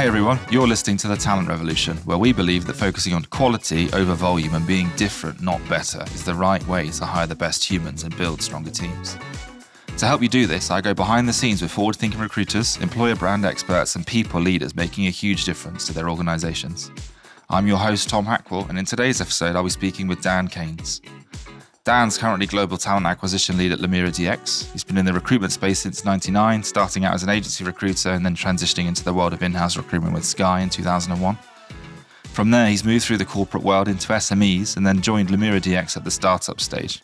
Hey everyone, you're listening to The Talent Revolution, where we believe that focusing on quality over volume and being different, not better, is the right way to hire the best humans and build stronger teams. To help you do this, I go behind the scenes with forward thinking recruiters, employer brand experts, and people leaders making a huge difference to their organizations. I'm your host, Tom Hackwell, and in today's episode, I'll be speaking with Dan Keynes. Dan's currently Global Talent Acquisition Lead at Lumira DX. He's been in the recruitment space since 99, starting out as an agency recruiter and then transitioning into the world of in house recruitment with Sky in 2001. From there, he's moved through the corporate world into SMEs and then joined Lumira DX at the startup stage.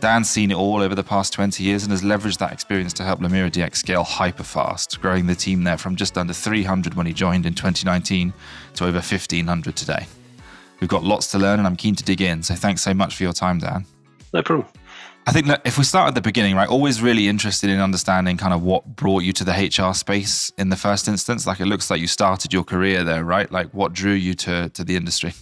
Dan's seen it all over the past 20 years and has leveraged that experience to help Lumira DX scale hyper fast, growing the team there from just under 300 when he joined in 2019 to over 1,500 today. We've got lots to learn and I'm keen to dig in, so thanks so much for your time, Dan. No problem. I think that if we start at the beginning, right, always really interested in understanding kind of what brought you to the HR space in the first instance. Like it looks like you started your career there, right? Like what drew you to to the industry?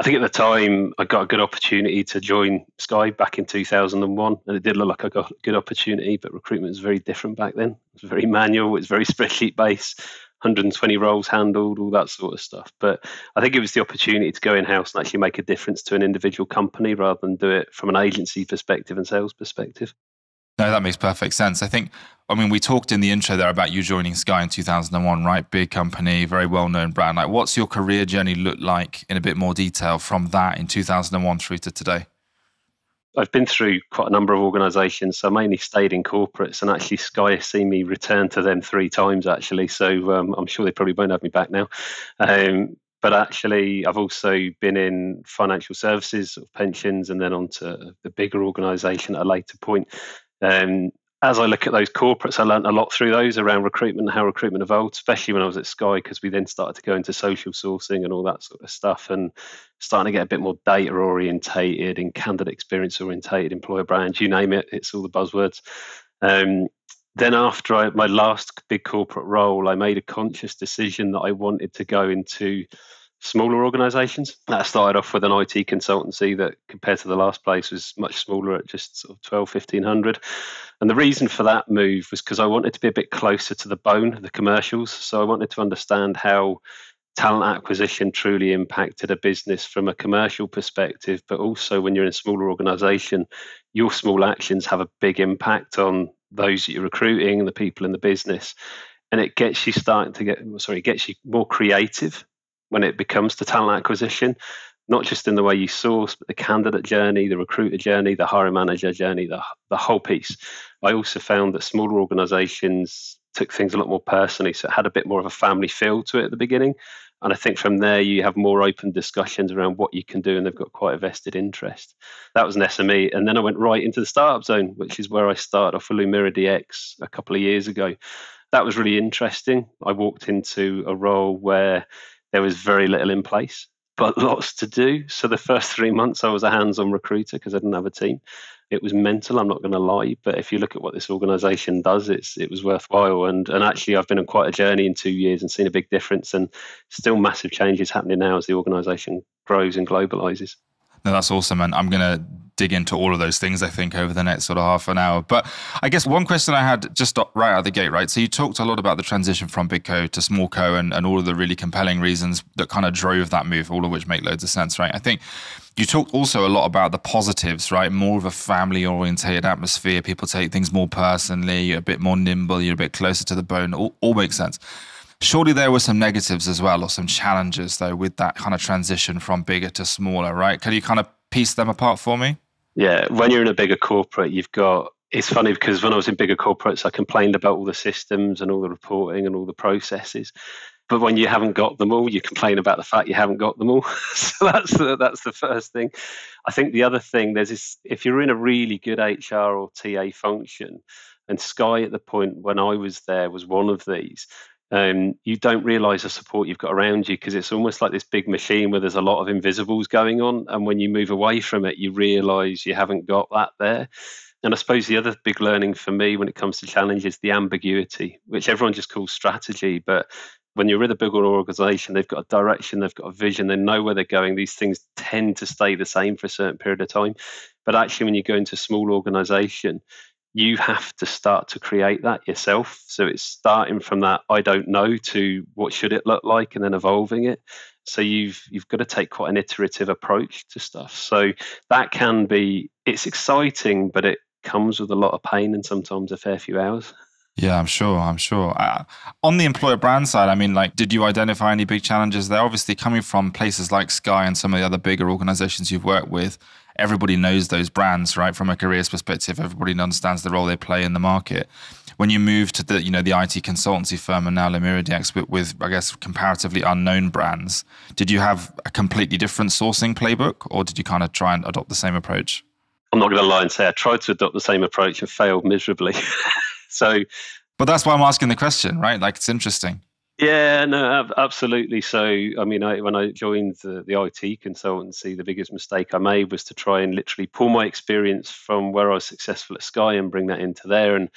I think at the time I got a good opportunity to join Sky back in 2001, and it did look like I got a good opportunity. But recruitment was very different back then. It was very manual. It was very spreadsheet based. 120 roles handled, all that sort of stuff. But I think it was the opportunity to go in house and actually make a difference to an individual company rather than do it from an agency perspective and sales perspective. No, that makes perfect sense. I think, I mean, we talked in the intro there about you joining Sky in 2001, right? Big company, very well known brand. Like, what's your career journey look like in a bit more detail from that in 2001 through to today? I've been through quite a number of organisations. So I mainly stayed in corporates, and actually Sky has seen me return to them three times actually. So um, I'm sure they probably won't have me back now. Um, but actually, I've also been in financial services, pensions, and then onto the bigger organisation at a later point. Um, as I look at those corporates, I learned a lot through those around recruitment and how recruitment evolved, especially when I was at Sky, because we then started to go into social sourcing and all that sort of stuff and starting to get a bit more data orientated and candidate experience orientated, employer brands, you name it, it's all the buzzwords. Um, then after I, my last big corporate role, I made a conscious decision that I wanted to go into smaller organizations. That started off with an IT consultancy that compared to the last place was much smaller at just sort of 12, 1500. And the reason for that move was because I wanted to be a bit closer to the bone, the commercials. So I wanted to understand how talent acquisition truly impacted a business from a commercial perspective, but also when you're in a smaller organization, your small actions have a big impact on those that you're recruiting the people in the business. And it gets you starting to get, sorry, it gets you more creative when it becomes to talent acquisition, not just in the way you source, but the candidate journey, the recruiter journey, the hiring manager journey, the, the whole piece. I also found that smaller organizations took things a lot more personally. So it had a bit more of a family feel to it at the beginning. And I think from there, you have more open discussions around what you can do, and they've got quite a vested interest. That was an SME. And then I went right into the startup zone, which is where I started off with Lumira DX a couple of years ago. That was really interesting. I walked into a role where there was very little in place, but lots to do. So the first three months, I was a hands-on recruiter because I didn't have a team. It was mental. I'm not going to lie, but if you look at what this organisation does, it's it was worthwhile. And and actually, I've been on quite a journey in two years and seen a big difference. And still, massive changes happening now as the organisation grows and globalizes. No, that's awesome. And I'm going to dig into all of those things, I think, over the next sort of half an hour. But I guess one question I had just right out of the gate, right? So you talked a lot about the transition from big co to small co and, and all of the really compelling reasons that kind of drove that move, all of which make loads of sense, right? I think you talked also a lot about the positives, right? More of a family orientated atmosphere. People take things more personally, you're a bit more nimble, you're a bit closer to the bone. All, all makes sense. Surely there were some negatives as well, or some challenges though, with that kind of transition from bigger to smaller, right? Can you kind of piece them apart for me? Yeah, when you're in a bigger corporate, you've got. It's funny because when I was in bigger corporates, I complained about all the systems and all the reporting and all the processes. But when you haven't got them all, you complain about the fact you haven't got them all. so that's the, that's the first thing. I think the other thing there's this: if you're in a really good HR or TA function, and Sky at the point when I was there was one of these um, you don't realize the support you've got around you because it's almost like this big machine where there's a lot of invisibles going on. And when you move away from it, you realize you haven't got that there. And I suppose the other big learning for me when it comes to challenge is the ambiguity, which everyone just calls strategy. But when you're with a bigger organization, they've got a direction, they've got a vision, they know where they're going. These things tend to stay the same for a certain period of time. But actually, when you go into a small organization, you have to start to create that yourself. So it's starting from that I don't know to what should it look like and then evolving it. So you've you've got to take quite an iterative approach to stuff. So that can be it's exciting, but it comes with a lot of pain and sometimes a fair few hours. Yeah, I'm sure. I'm sure. Uh, on the employer brand side, I mean, like, did you identify any big challenges there? Obviously, coming from places like Sky and some of the other bigger organizations you've worked with, everybody knows those brands, right? From a careers perspective, everybody understands the role they play in the market. When you move to the, you know, the IT consultancy firm and now Lumira DX with, with, I guess, comparatively unknown brands, did you have a completely different sourcing playbook, or did you kind of try and adopt the same approach? I'm not going to lie and say I tried to adopt the same approach and failed miserably. so, but that's why I'm asking the question, right? Like it's interesting. Yeah, no, absolutely. So, I mean, I, when I joined the, the IT consultancy, the biggest mistake I made was to try and literally pull my experience from where I was successful at Sky and bring that into there. And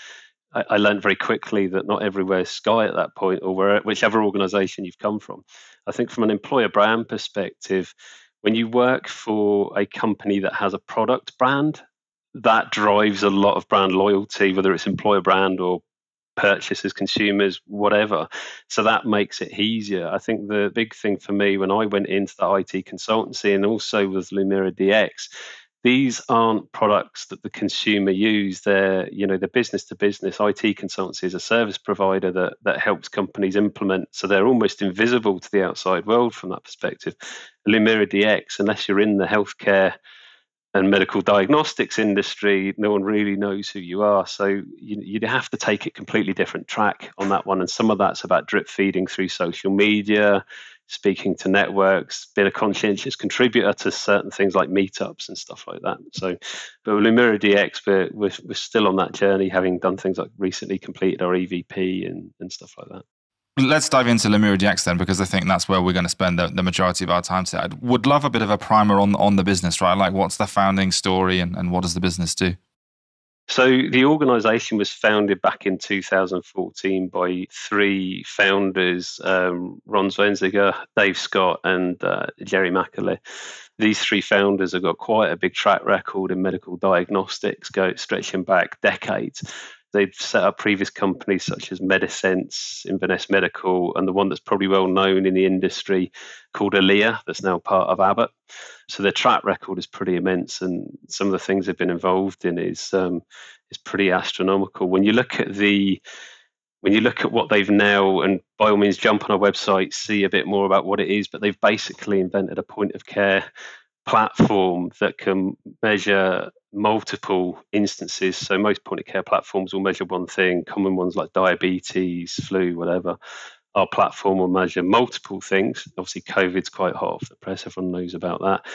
I, I learned very quickly that not everywhere is Sky at that point, or where, whichever organization you've come from. I think from an employer brand perspective, when you work for a company that has a product brand, that drives a lot of brand loyalty, whether it's employer brand or purchasers, consumers, whatever. So that makes it easier. I think the big thing for me when I went into the IT consultancy and also with Lumira DX, these aren't products that the consumer use. They're, you know, the business to business. IT consultancy is a service provider that that helps companies implement. So they're almost invisible to the outside world from that perspective. Lumira DX, unless you're in the healthcare and medical diagnostics industry, no one really knows who you are. So you, would have to take a completely different track on that one. And some of that's about drip feeding through social media, speaking to networks, being a conscientious contributor to certain things like meetups and stuff like that. So, but with Lumira DX, we're, we're, we're still on that journey, having done things like recently completed our EVP and, and stuff like that. Let's dive into Lumira DX then, because I think that's where we're going to spend the, the, majority of our time today. I would love a bit of a primer on on the business, right? Like, what's the founding story, and, and what does the business do? So the organisation was founded back in 2014 by three founders: um, Ron Zwanziger, Dave Scott, and uh, Jerry McAleer. These three founders have got quite a big track record in medical diagnostics, go stretching back decades. They've set up previous companies such as Medisense, Inverness Medical, and the one that's probably well known in the industry called Alere, that's now part of Abbott. So their track record is pretty immense, and some of the things they've been involved in is um, is pretty astronomical. When you look at the when you look at what they've now, and by all means, jump on our website, see a bit more about what it is. But they've basically invented a point of care platform that can measure multiple instances. So most point of care platforms will measure one thing, common ones like diabetes, flu, whatever. Our platform will measure multiple things. Obviously, COVID's quite hot off the press, everyone knows about that.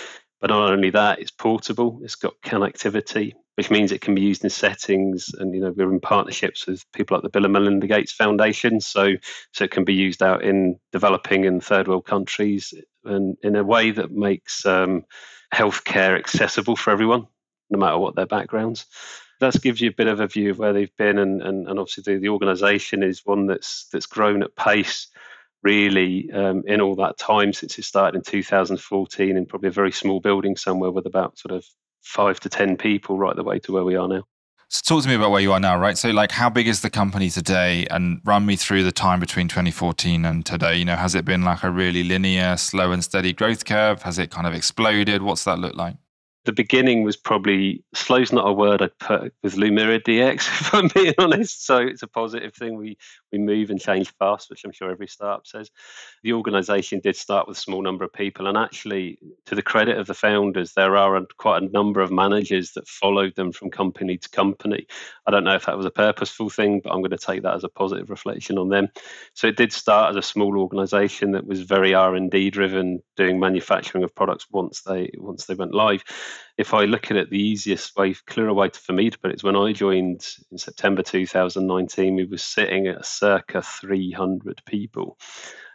But not only that, it's portable, it's got connectivity, which means it can be used in settings. And you know, we're in partnerships with people like the Bill and Melinda Gates Foundation, so so it can be used out in developing and third world countries, and in a way that makes um, healthcare accessible for everyone no matter what their backgrounds. That gives you a bit of a view of where they've been, and, and, and obviously the, the organisation is one that's that's grown at pace really um, in all that time since it started in 2014 in probably a very small building somewhere with about sort of five to ten people right the way to where we are now. So talk to me about where you are now, right? So like how big is the company today and run me through the time between 2014 and today. You know, has it been like a really linear, slow and steady growth curve? Has it kind of exploded? What's that look like? The beginning was probably slow's not a word I'd put with Lumira DX, if I'm being honest. So it's a positive thing. We we move and change fast, which I'm sure every startup says. The organisation did start with a small number of people, and actually, to the credit of the founders, there are quite a number of managers that followed them from company to company. I don't know if that was a purposeful thing, but I'm going to take that as a positive reflection on them. So it did start as a small organisation that was very R and D driven, doing manufacturing of products once they once they went live if I look at it, the easiest way, clearer way for me to put it is when I joined in September 2019, we were sitting at circa 300 people.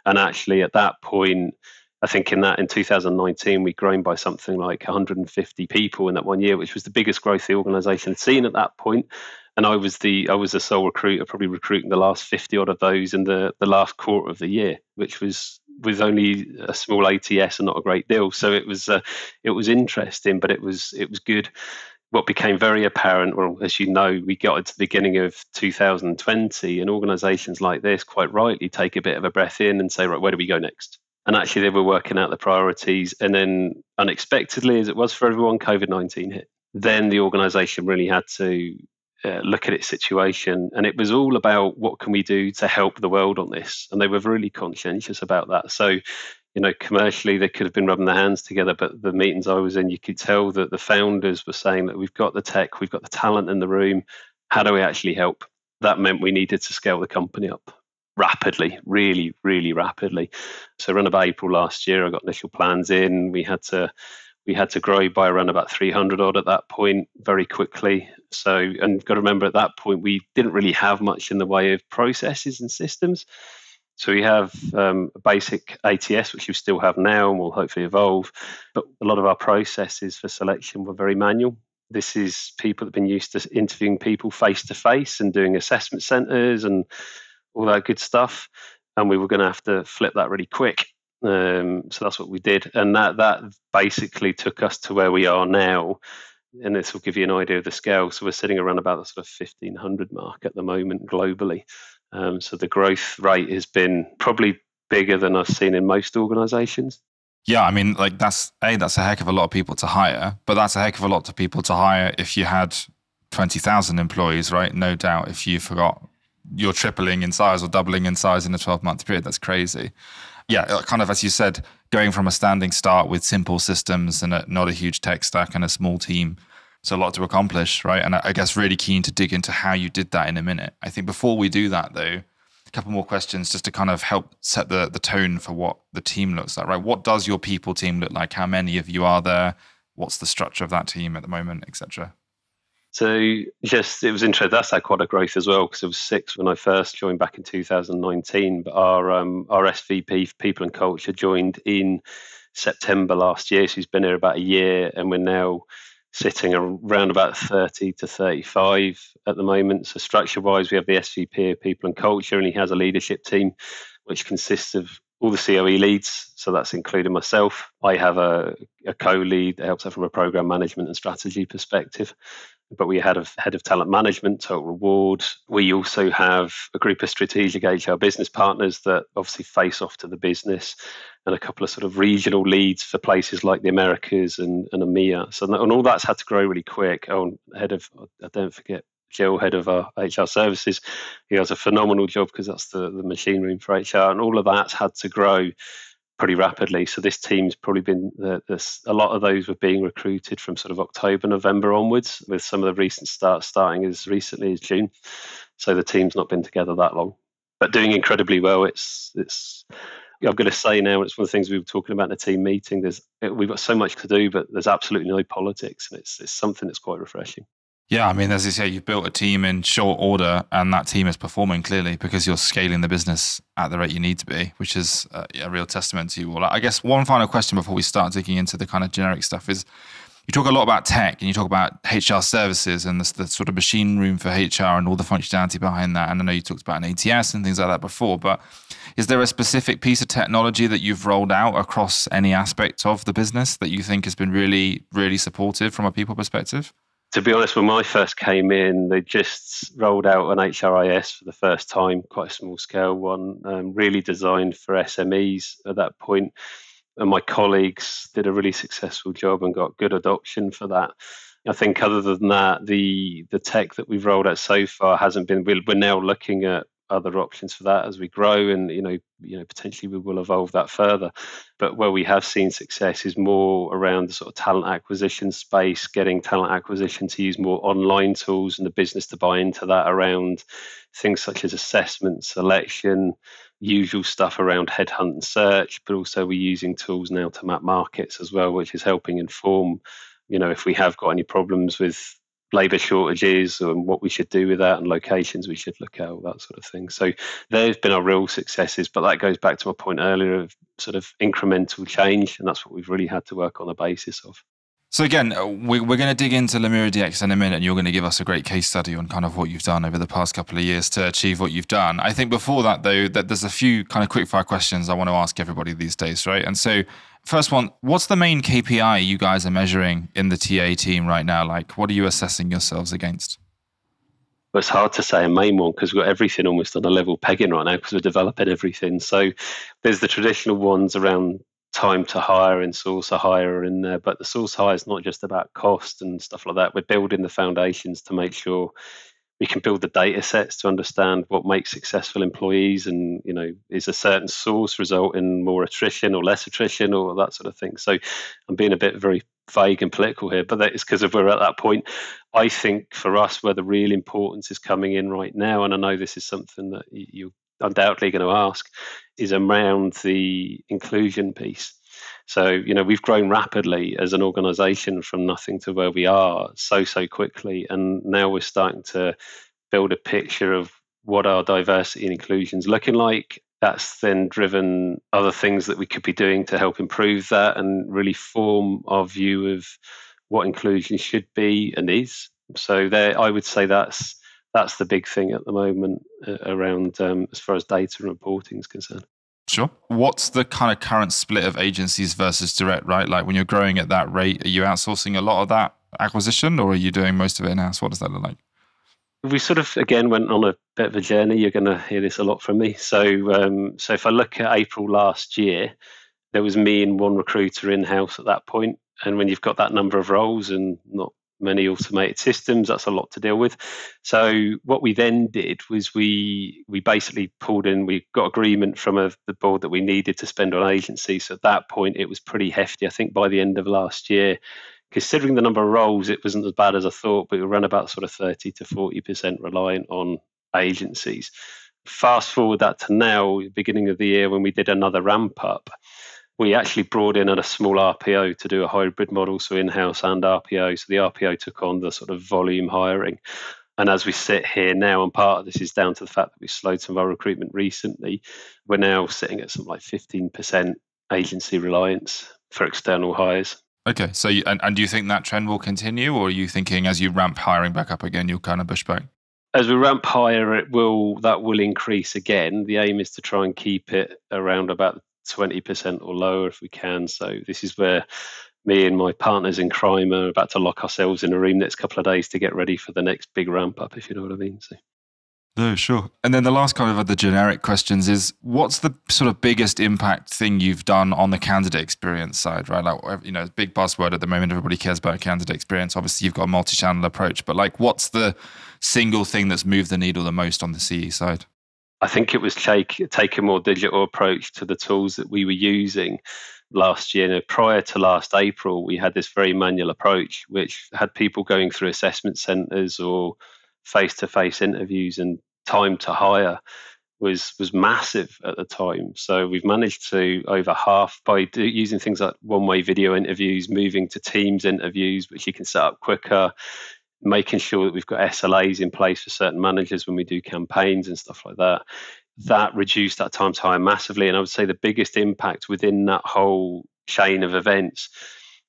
And actually, at that point, I think in that in 2019 we'd grown by something like 150 people in that one year, which was the biggest growth the organisation had seen at that point. and I was the I was the sole recruiter, probably recruiting the last fifty odd of those in the the last quarter of the year, which was with only a small ATS and not a great deal. So it was uh, it was interesting, but it was it was good. what became very apparent, well, as you know, we got into the beginning of 2020, and organizations like this quite rightly take a bit of a breath in and say, right, where do we go next? And actually, they were working out the priorities. And then, unexpectedly, as it was for everyone, COVID 19 hit. Then the organization really had to uh, look at its situation. And it was all about what can we do to help the world on this. And they were really conscientious about that. So, you know, commercially they could have been rubbing their hands together, but the meetings I was in, you could tell that the founders were saying that we've got the tech, we've got the talent in the room. How do we actually help? That meant we needed to scale the company up rapidly, really, really rapidly. So around about April last year, I got initial plans in. We had to we had to grow by around about 300 odd at that point very quickly. So, and got to remember at that point, we didn't really have much in the way of processes and systems. So we have um, a basic ATS, which we still have now and will hopefully evolve. But a lot of our processes for selection were very manual. This is people that have been used to interviewing people face to face and doing assessment centres and all that good stuff. And we were going to have to flip that really quick. Um, so that's what we did, and that that basically took us to where we are now. And this will give you an idea of the scale. So we're sitting around about the sort of 1500 mark at the moment globally. Um, so the growth rate has been probably bigger than I've seen in most organizations. Yeah, I mean, like that's a that's a heck of a lot of people to hire, but that's a heck of a lot of people to hire if you had twenty thousand employees, right? No doubt, if you forgot you're tripling in size or doubling in size in a twelve month period, that's crazy. Yeah, uh, kind of as you said, going from a standing start with simple systems and a, not a huge tech stack and a small team it's a lot to accomplish, right? And I guess really keen to dig into how you did that in a minute. I think before we do that, though, a couple more questions just to kind of help set the the tone for what the team looks like, right? What does your people team look like? How many of you are there? What's the structure of that team at the moment, etc. So just it was interesting. That's had quite a growth as well because it was six when I first joined back in 2019. But our um, our SVP People and Culture joined in September last year. So he's been here about a year, and we're now sitting around about 30 to 35 at the moment. So, structure wise, we have the SVP of People and Culture, and he has a leadership team which consists of all the COE leads. So, that's including myself. I have a, a co lead that helps out from a program management and strategy perspective. But we had a head of talent management, total reward. We also have a group of strategic HR business partners that obviously face off to the business and a couple of sort of regional leads for places like the Americas and, and EMEA. So and all that's had to grow really quick. Oh, head of I don't forget Jill, head of our HR services, he has a phenomenal job because that's the, the machine room for HR, and all of that's had to grow pretty rapidly. So this team's probably been the, a lot of those were being recruited from sort of October, November onwards, with some of the recent starts starting as recently as June. So the team's not been together that long, but doing incredibly well. It's it's I've got to say now, it's one of the things we were talking about in the team meeting. There's we've got so much to do, but there's absolutely no politics, and it's it's something that's quite refreshing. Yeah, I mean, as you say, you've built a team in short order, and that team is performing clearly because you're scaling the business at the rate you need to be, which is a, a real testament to you all. I guess one final question before we start digging into the kind of generic stuff is you talk a lot about tech and you talk about HR services and the, the, sort of machine room for HR and all the functionality behind that. And I know you talked about an ATS and things like that before, but is there a specific piece of technology that you've rolled out across any aspect of the business that you think has been really, really supportive from a people perspective? To be honest, when I first came in, they just rolled out an HRIS for the first time, quite a small scale one, um, really designed for SMEs at that point. and my colleagues did a really successful job and got good adoption for that. I think other than that, the the tech that we've rolled out so far hasn't been. We're now looking at other options for that as we grow, and you know, you know, potentially we will evolve that further. But where we have seen success is more around the sort of talent acquisition space, getting talent acquisition to use more online tools and the business to buy into that around things such as assessment, selection, usual stuff around headhunt and search, but also we're using tools now to map markets as well, which is helping inform, you know, if we have got any problems with labour shortages and what we should do with that and locations we should look at, all that sort of thing. So they've been our real successes, but that goes back to my point earlier of sort of incremental change, and that's what we've really had to work on the basis of. So again, uh, we, we're going to dig into Lumira DX in a minute, and you're going to give us a great case study on kind of what you've done over the past couple of years to achieve what you've done. I think before that, though, that there's a few kind of quick fire questions I want to ask everybody these days, right? And so, first one, what's the main KPI you guys are measuring in the TA team right now? Like, what are you assessing yourselves against? Well, it's hard to say a main one because we've got everything almost on a level pegging right now because we're developing everything. So there's the traditional ones around time to hire and source a hire in there. But the source hire is not just about cost and stuff like that. We're building the foundations to make sure we can build the data sets to understand what makes successful employees and you know is a certain source result in more attrition or less attrition or that sort of thing so i'm being a bit very vague and political here but that is because if we're at that point i think for us where the real importance is coming in right now and i know this is something that you're undoubtedly going to ask is around the inclusion piece. So, you know, we've grown rapidly as an organization from nothing to where we are so, so quickly. And now we're starting to build a picture of what our diversity and inclusion is looking like. That's then driven other things that we could be doing to help improve that and really form our view of what inclusion should be and is. So there, I would say that's that's the big thing at the moment uh, around um, as far as data and reporting is concerned. Sure. What's the kind of current split of agencies versus direct, right? Like when you're growing at that rate, are you outsourcing a lot of that acquisition or are you doing most of it in house? What does that look like? We sort of again went on a bit of a journey. You're going to hear this a lot from me. So, um, so if I look at April last year, there was me and one recruiter in house at that point. And when you've got that number of roles and not many automated systems. That's a lot to deal with. So what we then did was we we basically pulled in. We got agreement from a, the board that we needed to spend on agency. So at that point, it was pretty hefty. I think by the end of last year. Considering the number of roles, it wasn't as bad as I thought, but we ran about sort of 30 to 40% reliant on agencies. Fast forward that to now, beginning of the year, when we did another ramp up, we actually brought in a small RPO to do a hybrid model, so in house and RPO. So the RPO took on the sort of volume hiring. And as we sit here now, and part of this is down to the fact that we slowed some of our recruitment recently, we're now sitting at something like 15% agency reliance for external hires. Okay. So, you, and, and do you think that trend will continue, or are you thinking as you ramp hiring back up again, you'll kind of push back? As we ramp higher, it will that will increase again. The aim is to try and keep it around about 20% or lower if we can. So this is where me and my partners in crime are about to lock ourselves in a room next couple of days to get ready for the next big ramp up, if you know what I mean. So. No, sure. And then the last kind of the generic questions is what's the sort of biggest impact thing you've done on the candidate experience side, right? Like, you know, big buzzword at the moment, everybody cares about candidate experience. Obviously, you've got a multi channel approach, but like, what's the single thing that's moved the needle the most on the CE side? I think it was take take a more digital approach to the tools that we were using last year. Prior to last April, we had this very manual approach, which had people going through assessment centres or face to face interviews, and time to hire was was massive at the time. So we've managed to over half by do, using things like one way video interviews, moving to Teams interviews, which you can set up quicker making sure that we've got SLAs in place for certain managers when we do campaigns and stuff like that. That reduced that time to hire massively. And I would say the biggest impact within that whole chain of events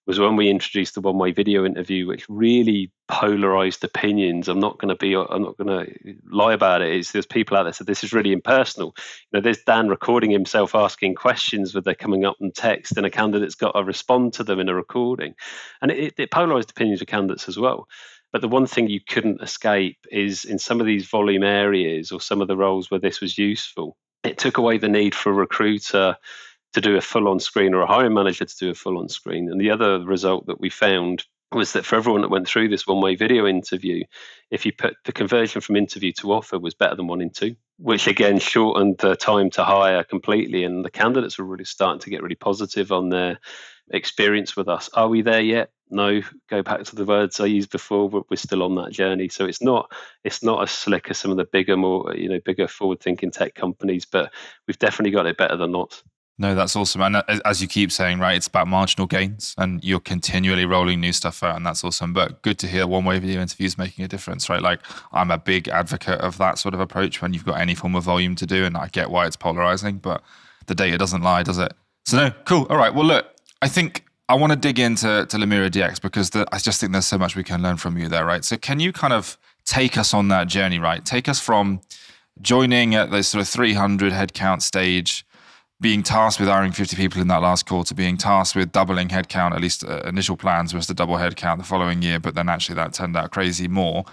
was when we introduced the one-way video interview, which really polarized opinions. I'm not going to be, I'm not going to lie about it. Is there's people out there said this is really impersonal. You know, there's Dan recording himself asking questions where they're coming up in text, and a candidate's got to respond to them in a recording, and it, it polarized opinions of candidates as well. But the one thing you couldn't escape is in some of these volume areas or some of the roles where this was useful, it took away the need for a recruiter to do a full on screen or a hiring manager to do a full on screen. And the other result that we found was that for everyone that went through this one way video interview, if you put the conversion from interview to offer was better than one in two, which again shortened the time to hire completely. And the candidates were really starting to get really positive on their experience with us. Are we there yet? No. Go back to the words I used before. But we're still on that journey. So it's not it's not as slick as some of the bigger, more you know, bigger forward-thinking tech companies, but we've definitely got it better than not. No, that's awesome. And uh, as you keep saying, right, it's about marginal gains and you're continually rolling new stuff out, and that's awesome. But good to hear one way video interviews making a difference, right? Like, I'm a big advocate of that sort of approach when you've got any form of volume to do, and I get why it's polarizing, but the data doesn't lie, does it? So, no, cool. All right. Well, look, I think I want to dig into to Lumira DX because the, I just think there's so much we can learn from you there, right? So can you kind of take us on that journey, right? Take us from joining at the sort of 300 headcount stage, being tasked with hiring 50 people in that last quarter, being tasked with doubling headcount, at least uh, initial plans was to double headcount the following year, but then actually that turned out crazy more.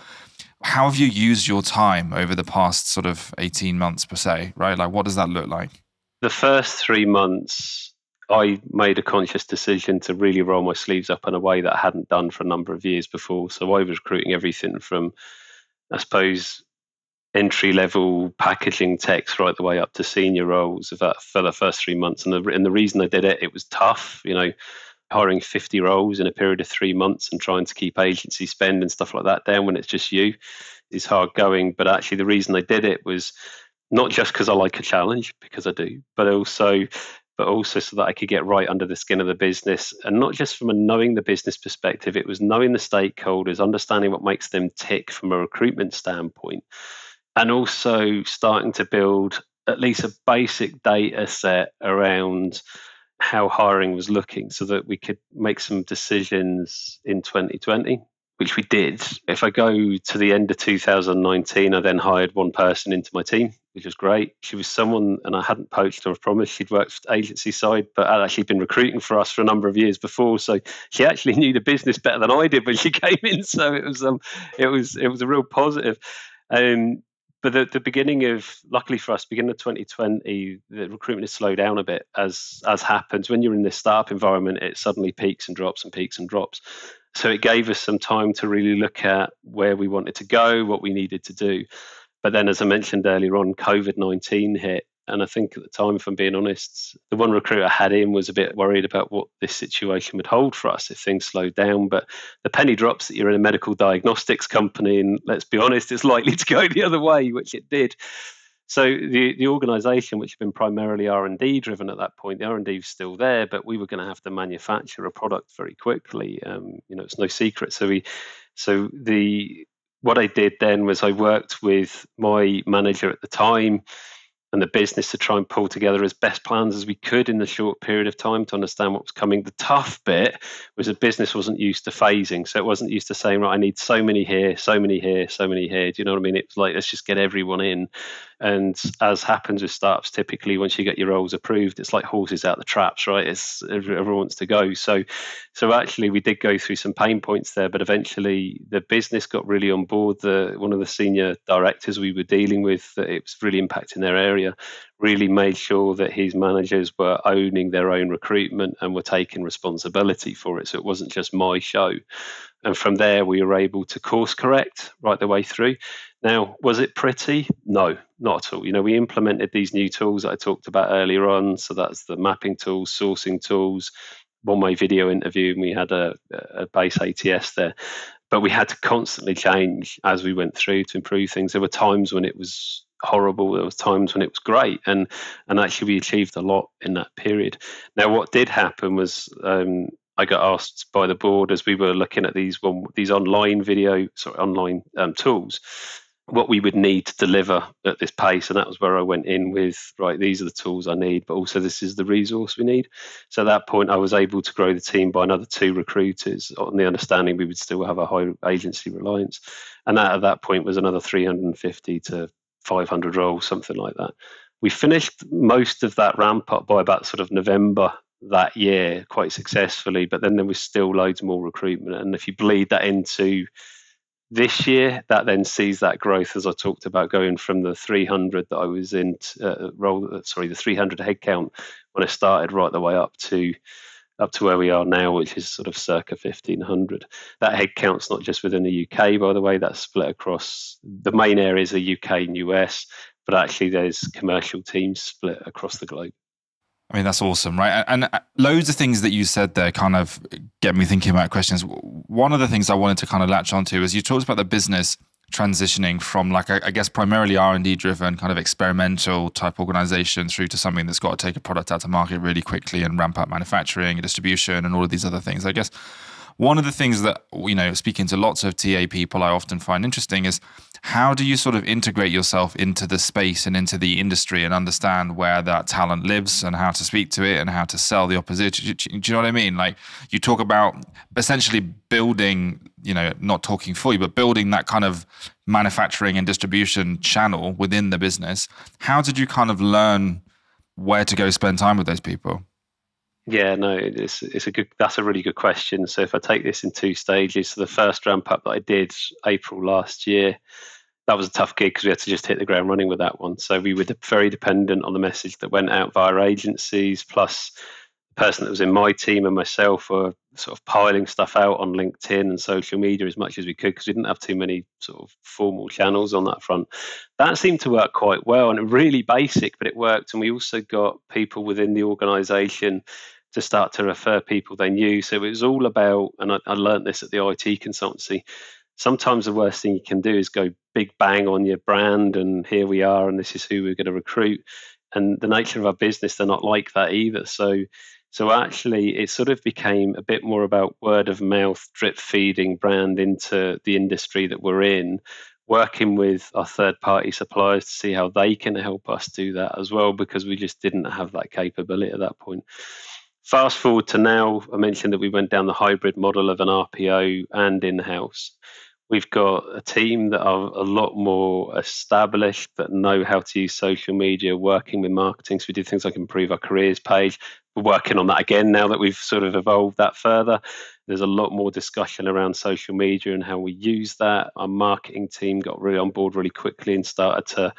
How have you used your time over the past sort of 18 months per se, right? Like, what does that look like? The first three months, I made a conscious decision to really roll my sleeves up in a way that I hadn't done for a number of years before. So I was recruiting everything from, I suppose, entry level packaging techs right the way up to senior roles for the first three months. And the, and the reason I did it, it was tough. You know, hiring 50 roles in a period of three months and trying to keep agency spend and stuff like that down when it's just you is hard going. But actually, the reason I did it was not just because I like a challenge, because I do, but also but also so that I could get right under the skin of the business. And not just from a knowing the business perspective, it was knowing the stakeholders, understanding what makes them tick from a recruitment standpoint, and also starting to build at least a basic data set around how hiring was looking so that we could make some decisions in 2020 which we did. If I go to the end of 2019, I then hired one person into my team, which was great. She was someone, and I hadn't poached her, I promise. She'd worked agency side, but had actually been recruiting for us for a number of years before. So she actually knew the business better than I did when she came in. So it was, um, it was, it was a real positive. Um, but the, the beginning of luckily for us beginning of 2020 the recruitment has slowed down a bit as as happens when you're in this startup environment it suddenly peaks and drops and peaks and drops so it gave us some time to really look at where we wanted to go what we needed to do but then as i mentioned earlier on covid-19 hit and I think at the time, if I'm being honest, the one recruiter I had in was a bit worried about what this situation would hold for us if things slowed down. But the penny drops that you're in a medical diagnostics company, and let's be honest, it's likely to go the other way, which it did. So the the organisation, which had been primarily R and D driven at that point, the R and D was still there, but we were going to have to manufacture a product very quickly. Um, you know, it's no secret. So we, so the what I did then was I worked with my manager at the time and the business to try and pull together as best plans as we could in the short period of time to understand what was coming. The tough bit was the business wasn't used to phasing. So it wasn't used to saying, right, I need so many here, so many here, so many here. Do you know what I mean? It's like, let's just get everyone in. And as happens with startups, typically once you get your roles approved, it's like horses out the traps, right? It's everyone wants to go. So, so actually, we did go through some pain points there, but eventually the business got really on board. The one of the senior directors we were dealing with, that it was really impacting their area, really made sure that his managers were owning their own recruitment and were taking responsibility for it. So it wasn't just my show. And from there, we were able to course correct right the way through. Now, was it pretty? No, not at all. You know, we implemented these new tools that I talked about earlier on. So that's the mapping tools, sourcing tools, one way video interview, and we had a, a base ATS there. But we had to constantly change as we went through to improve things. There were times when it was horrible. There was times when it was great, and and actually we achieved a lot in that period. Now, what did happen was um, I got asked by the board as we were looking at these one, these online video, sorry, online um, tools, what we would need to deliver at this pace, and that was where I went in with right. These are the tools I need, but also this is the resource we need. So at that point, I was able to grow the team by another two recruiters on the understanding we would still have a high agency reliance, and that at that point was another 350 to 500 roles, something like that. We finished most of that ramp up by about sort of November that year quite successfully, but then there was still loads more recruitment. And if you bleed that into this year, that then sees that growth, as I talked about, going from the 300 that I was in, uh, roll, sorry, the 300 headcount when I started, right the way up to up to where we are now, which is sort of circa 1500. That headcount's not just within the UK, by the way, that's split across the main areas are UK and US, but actually there's commercial teams split across the globe. I mean, that's awesome, right? And uh, loads of things that you said there kind of get me thinking about questions. One of the things I wanted to kind of latch onto is you talked about the business transitioning from like I guess primarily R&D driven kind of experimental type organization through to something that's got to take a product out to market really quickly and ramp up manufacturing and distribution and all of these other things. I guess One of the things that, you know, speaking to lots of TA people, I often find interesting is how do you sort of integrate yourself into the space and into the industry and understand where that talent lives and how to speak to it and how to sell the opposition? Do you know what I mean? Like you talk about essentially building, you know, not talking for you, but building that kind of manufacturing and distribution channel within the business. How did you kind of learn where to go spend time with those people? Yeah, no, it's it's a good. That's a really good question. So if I take this in two stages, so the first ramp up that I did April last year, that was a tough gig because we had to just hit the ground running with that one. So we were very dependent on the message that went out via agencies, plus the person that was in my team and myself were sort of piling stuff out on LinkedIn and social media as much as we could because we didn't have too many sort of formal channels on that front. That seemed to work quite well and really basic, but it worked. And we also got people within the organisation to start to refer people they knew. So it was all about, and I, I learned this at the IT consultancy. Sometimes the worst thing you can do is go big bang on your brand, and here we are, and this is who we're going to recruit. And the nature of our business, they're not like that either. So, so actually, it sort of became a bit more about word of mouth, drip feeding brand into the industry that we're in, working with our third party suppliers to see how they can help us do that as well because we just didn't have that capability at that point. Fast forward to now, I mentioned that we went down the hybrid model of an RPO and in house. We've got a team that are a lot more established, that know how to use social media, working with marketing. So we did things like improve our careers page. We're working on that again now that we've sort of evolved that further. There's a lot more discussion around social media and how we use that. Our marketing team got really on board really quickly and started to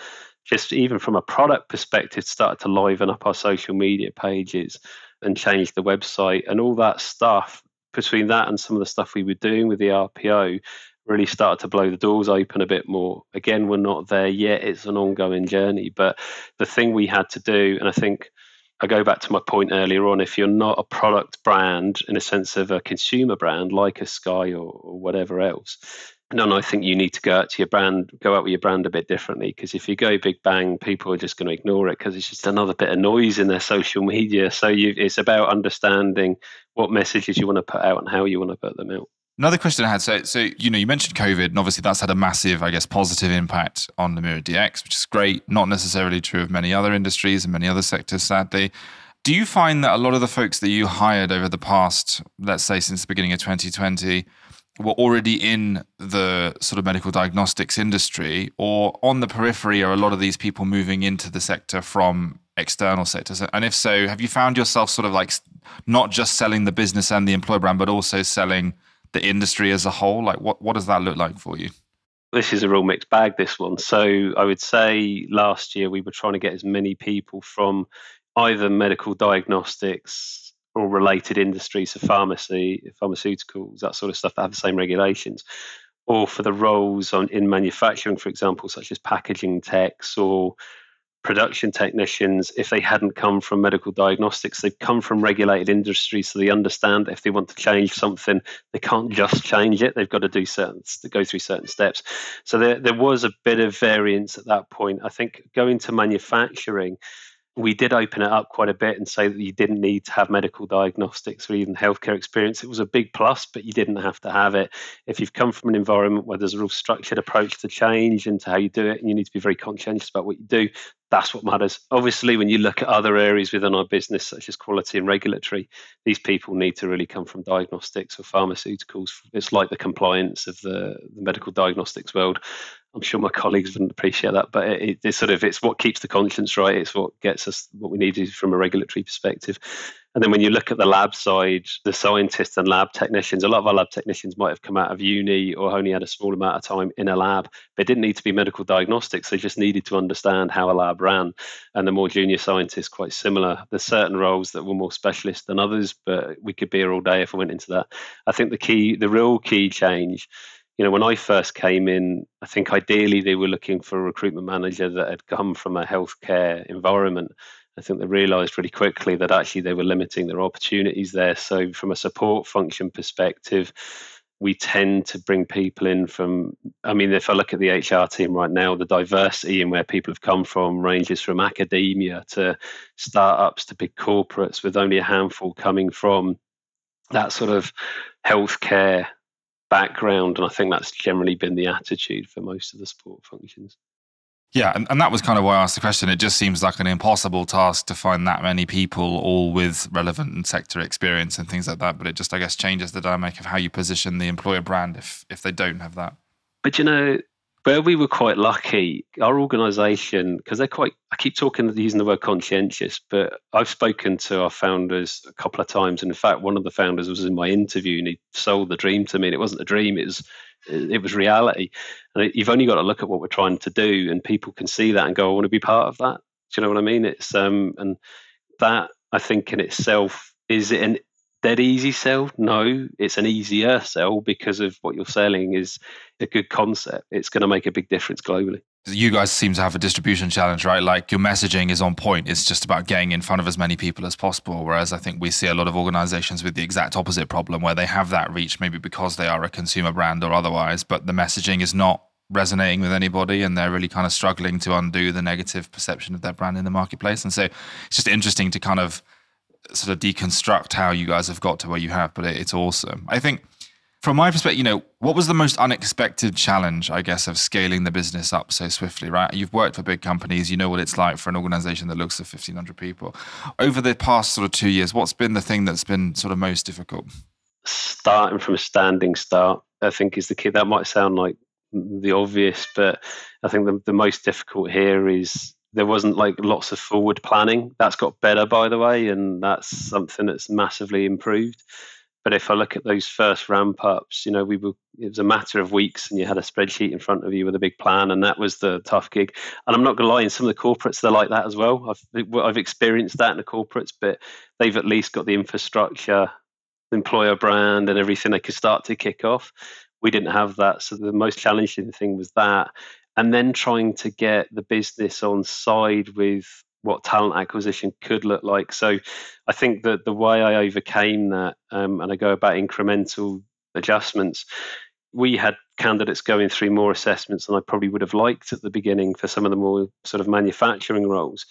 just even from a product perspective, started to liven up our social media pages and change the website and all that stuff between that and some of the stuff we were doing with the RPO really started to blow the doors open a bit more. Again, we're not there yet. It's an ongoing journey. But the thing we had to do, and I think I go back to my point earlier on if you're not a product brand in a sense of a consumer brand like a Sky or, or whatever else, no, I think you need to go out to your brand, go out with your brand a bit differently. Because if you go big bang, people are just going to ignore it because it's just another bit of noise in their social media. So you, it's about understanding what messages you want to put out and how you want to put them out. Another question I had. So, so you know, you mentioned COVID, and obviously that's had a massive, I guess, positive impact on Lumira DX, which is great. Not necessarily true of many other industries and many other sectors, sadly. Do you find that a lot of the folks that you hired over the past, let's say, since the beginning of 2020, were already in the sort of medical diagnostics industry, or on the periphery are a lot of these people moving into the sector from external sectors? And if so, have you found yourself sort of like not just selling the business and the employer brand, but also selling the industry as a whole? Like, what, what does that look like for you? This is a real mixed bag, this one. So I would say last year we were trying to get as many people from either medical diagnostics or related industries, so pharmacy, pharmaceuticals, that sort of stuff that have the same regulations, or for the roles on in manufacturing, for example, such as packaging techs or production technicians, if they hadn't come from medical diagnostics, they've come from regulated industries, so they understand if they want to change something, they can't just change it. They've got to do certain, to go through certain steps. So there, there was a bit of variance at that point. I think going to manufacturing we did open it up quite a bit and say that you didn't need to have medical diagnostics or even healthcare experience. It was a big plus, but you didn't have to have it. If you've come from an environment where there's a real structured approach to change and to how you do it, and you need to be very conscientious about what you do, that's what matters. Obviously, when you look at other areas within our business, such as quality and regulatory, these people need to really come from diagnostics or pharmaceuticals. It's like the compliance of the, the medical diagnostics world. I'm sure my colleagues wouldn't appreciate that, but it, it's sort of it's what keeps the conscience right. It's what gets us what we need from a regulatory perspective. And then when you look at the lab side, the scientists and lab technicians, a lot of our lab technicians might have come out of uni or only had a small amount of time in a lab. They didn't need to be medical diagnostics. They just needed to understand how a lab ran. And the more junior scientists, quite similar. There's certain roles that were more specialist than others, but we could be here all day if we went into that. I think the key, the real key change you know, when I first came in, I think ideally they were looking for a recruitment manager that had come from a healthcare environment. I think they realised really quickly that actually they were limiting their opportunities there. So, from a support function perspective, we tend to bring people in from i mean if i look at the hr team right now the diversity in where people have come from ranges from academia to startups to big corporates with only a handful coming from that sort of healthcare background. And I think that's generally been the attitude for most of the support functions. Yeah, and, and that was kind of why I asked the question. It just seems like an impossible task to find that many people, all with relevant sector experience and things like that. But it just, I guess, changes the dynamic of how you position the employer brand if if they don't have that. But you know, where we were quite lucky, our organisation, because they're quite, I keep talking, using the word conscientious, but I've spoken to our founders a couple of times. And in fact, one of the founders was in my interview and he sold the dream to me. And it wasn't a dream, it was, it was reality. And you've only got to look at what we're trying to do and people can see that and go, I want to be part of that. Do you know what I mean? It's, um, and that I think in itself is an dead easy sell? No, it's an easier sell because of what you're selling is a good concept. It's going to make a big difference globally. You guys seem to have a distribution challenge, right? Like your messaging is on point. It's just about getting in front of as many people as possible. Whereas I think we see a lot of organizations with the exact opposite problem where they have that reach, maybe because they are a consumer brand or otherwise, but the messaging is not resonating with anybody and they're really kind of struggling to undo the negative perception of their brand in the marketplace. And so it's just interesting to kind of sort of deconstruct how you guys have got to where you have, but it's awesome. I think from my perspective, you know, what was the most unexpected challenge, I guess, of scaling the business up so swiftly, right? You've worked for big companies, you know what it's like for an organization that looks at 1,500 people. Over the past sort of two years, what's been the thing that's been sort of most difficult? Starting from a standing start, I think is the key. That might sound like the obvious, but I think the, the most difficult here is there wasn't like lots of forward planning. That's got better, by the way, and that's something that's massively improved. But if I look at those first ramp ups, you know, we were it was a matter of weeks, and you had a spreadsheet in front of you with a big plan, and that was the tough gig. And I'm not to lie, in some of the corporates they're like that as well. I've I've experienced that in the corporates, but they've at least got the infrastructure, employer brand, and everything they could start to kick off. We didn't have that, so the most challenging thing was that and then trying to get the business on side with what talent acquisition could look like. So I think that the way I overcame that, um, and I go about incremental adjustments, we had candidates going through more assessments than I probably would have liked at the beginning for some of the more sort of manufacturing roles.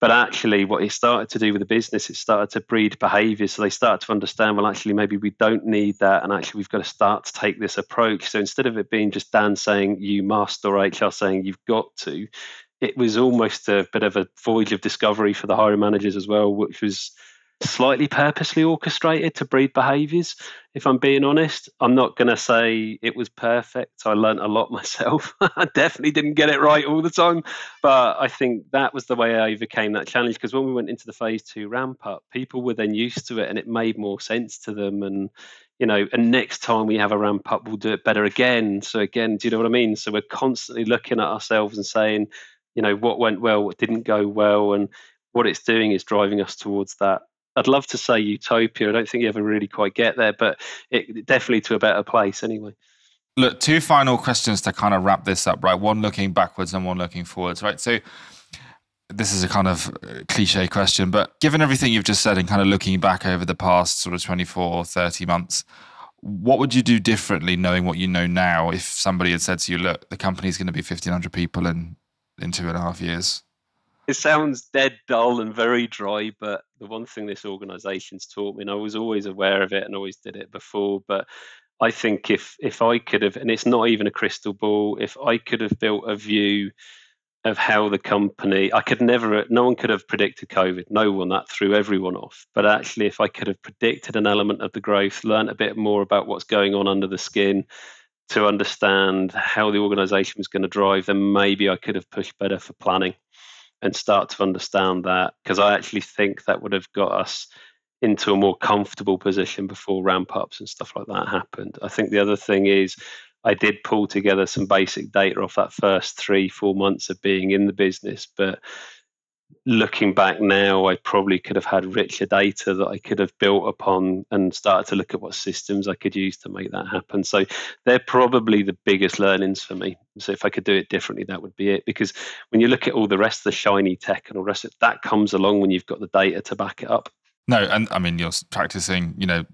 But actually, what it started to do with the business, it started to breed behaviors. So they started to understand, well, actually, maybe we don't need that. And actually, we've got to start to take this approach. So instead of it being just Dan saying you must or HR saying you've got to, it was almost a bit of a voyage of discovery for the hiring managers as well, which was slightly purposely orchestrated to breed behaviors. If I'm being honest, I'm not going to say it was perfect. I learned a lot myself. I definitely didn't get it right all the time, but I think that was the way I overcame that challenge because when we went into the phase two ramp up, people were then used to it and it made more sense to them. And you know, and next time we have a ramp up, we'll do it better again. So again, do you know what I mean? So we're constantly looking at ourselves and saying, you know, what went well, what didn't go well, and what it's doing is driving us towards that I'd love to say utopia. I don't think you ever really quite get there, but it definitely to a better place anyway. Look, two final questions to kind of wrap this up, right? One looking backwards and one looking forwards, right? So this is a kind of uh, cliche question, but given everything you've just said and kind of looking back over the past sort of 24, 30 months, what would you do differently knowing what you know now if somebody had said to you, look, the company's going to be 1,500 people in, in two and a half years? it sounds dead dull and very dry, but the one thing this organisation's taught me, and I was always aware of it and always did it before, but I think if if I could have, and it's not even a crystal ball, if I could have built a view of how the company, I could never, no one could have predicted COVID. No one, that threw everyone off. But actually, if I could have predicted an element of the growth, learned a bit more about what's going on under the skin, to understand how the organisation was going to drive, then maybe I could have pushed better for planning and start to understand that because I actually think that would have got us into a more comfortable position before ramp ups and stuff like that happened. I think the other thing is I did pull together some basic data off that first three, four months of being in the business, but looking back now, I probably could have had richer data that I could have built upon and started to look at what systems I could use to make that happen. So they're probably the biggest learnings for me. So if I could do it differently, that would be it. Because when you look at all the rest of the shiny tech and all the rest of it, that comes along when you've got the data to back it up. No, and I mean you're practicing, you know,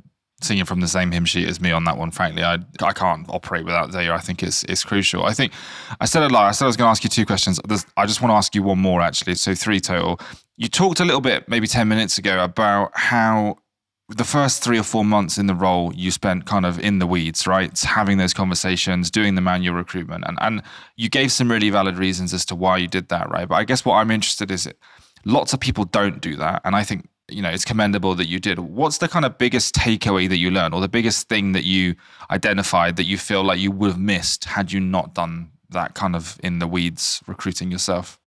singing from the same hymn sheet as me on that one. Frankly, I I can't operate without data. I think it's it's crucial. I think I said a lot. I said I was going to ask you two questions. There's, I just want to ask you one more actually. So three total. You talked a little bit, maybe ten minutes ago, about how the first three or four months in the role you spent kind of in the weeds right having those conversations doing the manual recruitment and, and you gave some really valid reasons as to why you did that right but i guess what i'm interested is it lots of people don't do that and i think you know it's commendable that you did what's the kind of biggest takeaway that you learned or the biggest thing that you identified that you feel like you would have missed had you not done that kind of in the weeds recruiting yourself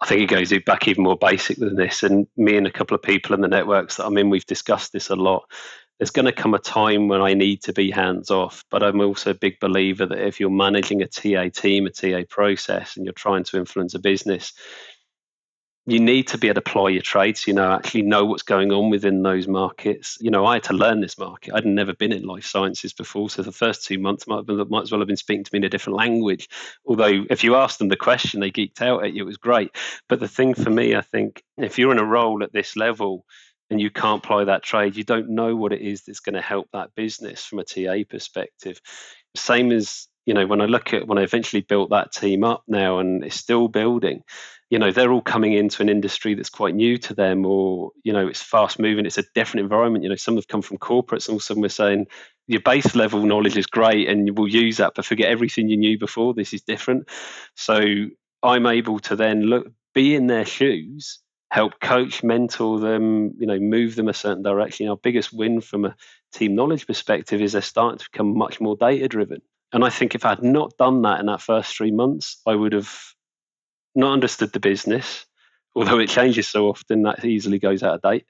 I think it goes back even more basic than this. And me and a couple of people in the networks that I'm in, we've discussed this a lot. There's going to come a time when I need to be hands off, but I'm also a big believer that if you're managing a TA team, a TA process, and you're trying to influence a business, you need to be able to apply your trades, you know, actually know what's going on within those markets. You know, I had to learn this market. I'd never been in life sciences before. So the first two months might, been, might as well have been speaking to me in a different language. Although if you asked them the question, they geeked out at you. It was great. But the thing for me, I think, if you're in a role at this level, and you can't ply that trade, you don't know what it is that's going to help that business from a TA perspective. Same as you know when I look at when I eventually built that team up now and it's still building you know they're all coming into an industry that's quite new to them or you know it's fast moving it's a different environment. You know some have come from corporates and some were saying your base level knowledge is great and you will use that but forget everything you knew before this is different. So i'm able to then look be in their shoes help coach mentor them you know move them a certain direction. Our biggest win from a team knowledge perspective is they're starting to become much more data driven and i think if i had not done that in that first three months i would have not understood the business, although it changes so often that easily goes out of date.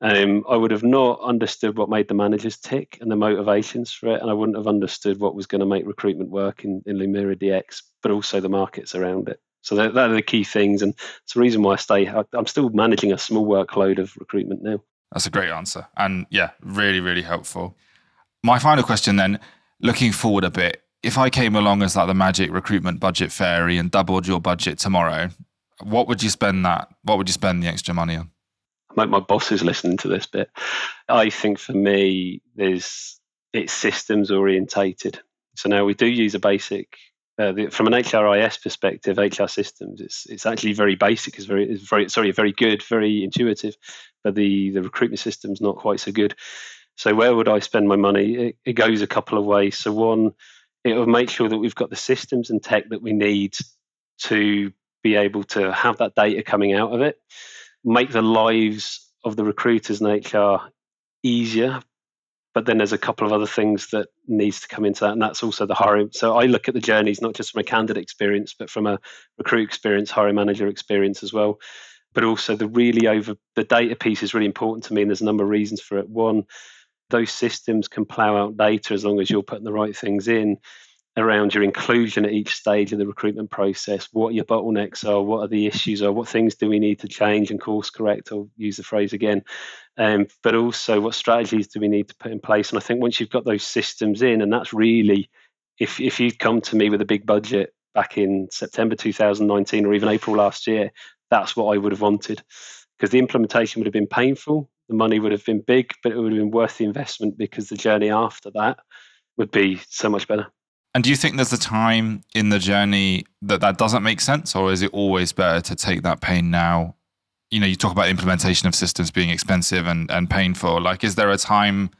Um, I would have not understood what made the managers tick and the motivations for it, and I wouldn't have understood what was going to make recruitment work in, in Lumira DX, but also the markets around it. So that, that are the key things, and it's the reason why I stay. I'm still managing a small workload of recruitment now. That's a great answer, and yeah, really, really helpful. My final question then, looking forward a bit, if I came along as like the magic recruitment budget fairy and doubled your budget tomorrow, what would you spend that? What would you spend the extra money on? My, my boss is listening to this bit. I think for me, there's it's systems orientated. So now we do use a basic uh, the, from an HRIS perspective, HR systems, it's it's actually very basic. It's very it's very sorry, very good, very intuitive, but the the recruitment system's not quite so good. So where would I spend my money? It, it goes a couple of ways. So one, it will make sure that we've got the systems and tech that we need to be able to have that data coming out of it, make the lives of the recruiters and HR easier. But then there's a couple of other things that needs to come into that, and that's also the hiring. So I look at the journeys not just from a candidate experience, but from a recruit experience, hiring manager experience as well. But also the really over the data piece is really important to me, and there's a number of reasons for it. One, those systems can plow out data as long as you're putting the right things in around your inclusion at each stage of the recruitment process, what your bottlenecks are, what are the issues are, what things do we need to change and course correct, I'll use the phrase again, um, but also what strategies do we need to put in place. And I think once you've got those systems in, and that's really, if, if you'd come to me with a big budget back in September 2019 or even April last year, that's what I would have wanted. Because the implementation would have been painful the money would have been big, but it would have been worth the investment because the journey after that would be so much better. And do you think there's a time in the journey that that doesn't make sense, or is it always better to take that pain now? You know, you talk about implementation of systems being expensive and, and painful. Like, is there a time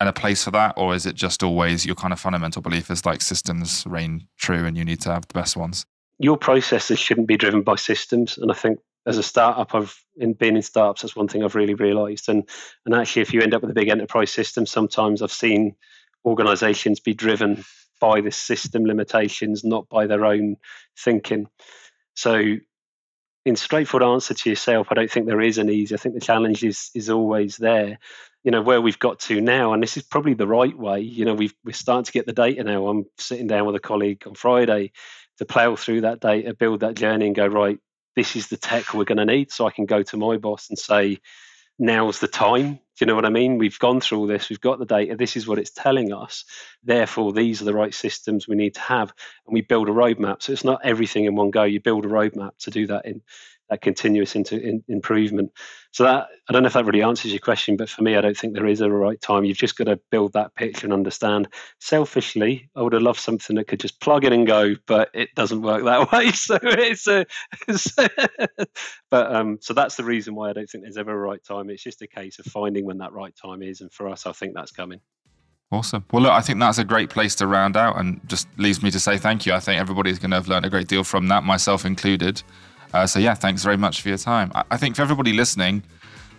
and a place for that, or is it just always your kind of fundamental belief is like systems reign true and you need to have the best ones? Your processes shouldn't be driven by systems, and I think as a startup, I've in being in startups, that's one thing I've really realised. And and actually, if you end up with a big enterprise system, sometimes I've seen organisations be driven by the system limitations, not by their own thinking. So, in straightforward answer to yourself, I don't think there is an easy. I think the challenge is is always there. You know where we've got to now, and this is probably the right way. You know we've we're starting to get the data now. I'm sitting down with a colleague on Friday to plough through that data, build that journey, and go right this is the tech we're going to need. So I can go to my boss and say, now's the time. You know what I mean? We've gone through all this, we've got the data, this is what it's telling us. Therefore, these are the right systems we need to have. And we build a roadmap. So it's not everything in one go. You build a roadmap to do that in that continuous into in, improvement. So that I don't know if that really answers your question, but for me, I don't think there is a right time. You've just got to build that picture and understand. Selfishly, I would have loved something that could just plug in and go, but it doesn't work that way. So it's a, it's a but um, so that's the reason why I don't think there's ever a right time. It's just a case of finding when that right time is. And for us, I think that's coming. Awesome. Well, look, I think that's a great place to round out and just leaves me to say thank you. I think everybody's going to have learned a great deal from that, myself included. Uh, so, yeah, thanks very much for your time. I, I think for everybody listening,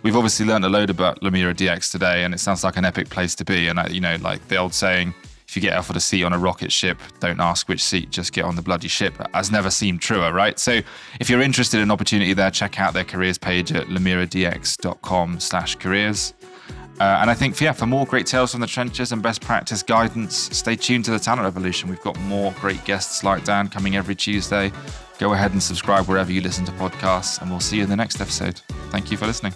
we've obviously learned a load about Lumira DX today, and it sounds like an epic place to be. And, I, you know, like the old saying, if you get offered a seat on a rocket ship, don't ask which seat, just get on the bloody ship, has never seemed truer, right? So if you're interested in opportunity there, check out their careers page at lumiradx.com slash careers. Uh, and I think, yeah, for more great tales from the trenches and best practice guidance, stay tuned to the Talent Revolution. We've got more great guests like Dan coming every Tuesday. Go ahead and subscribe wherever you listen to podcasts, and we'll see you in the next episode. Thank you for listening.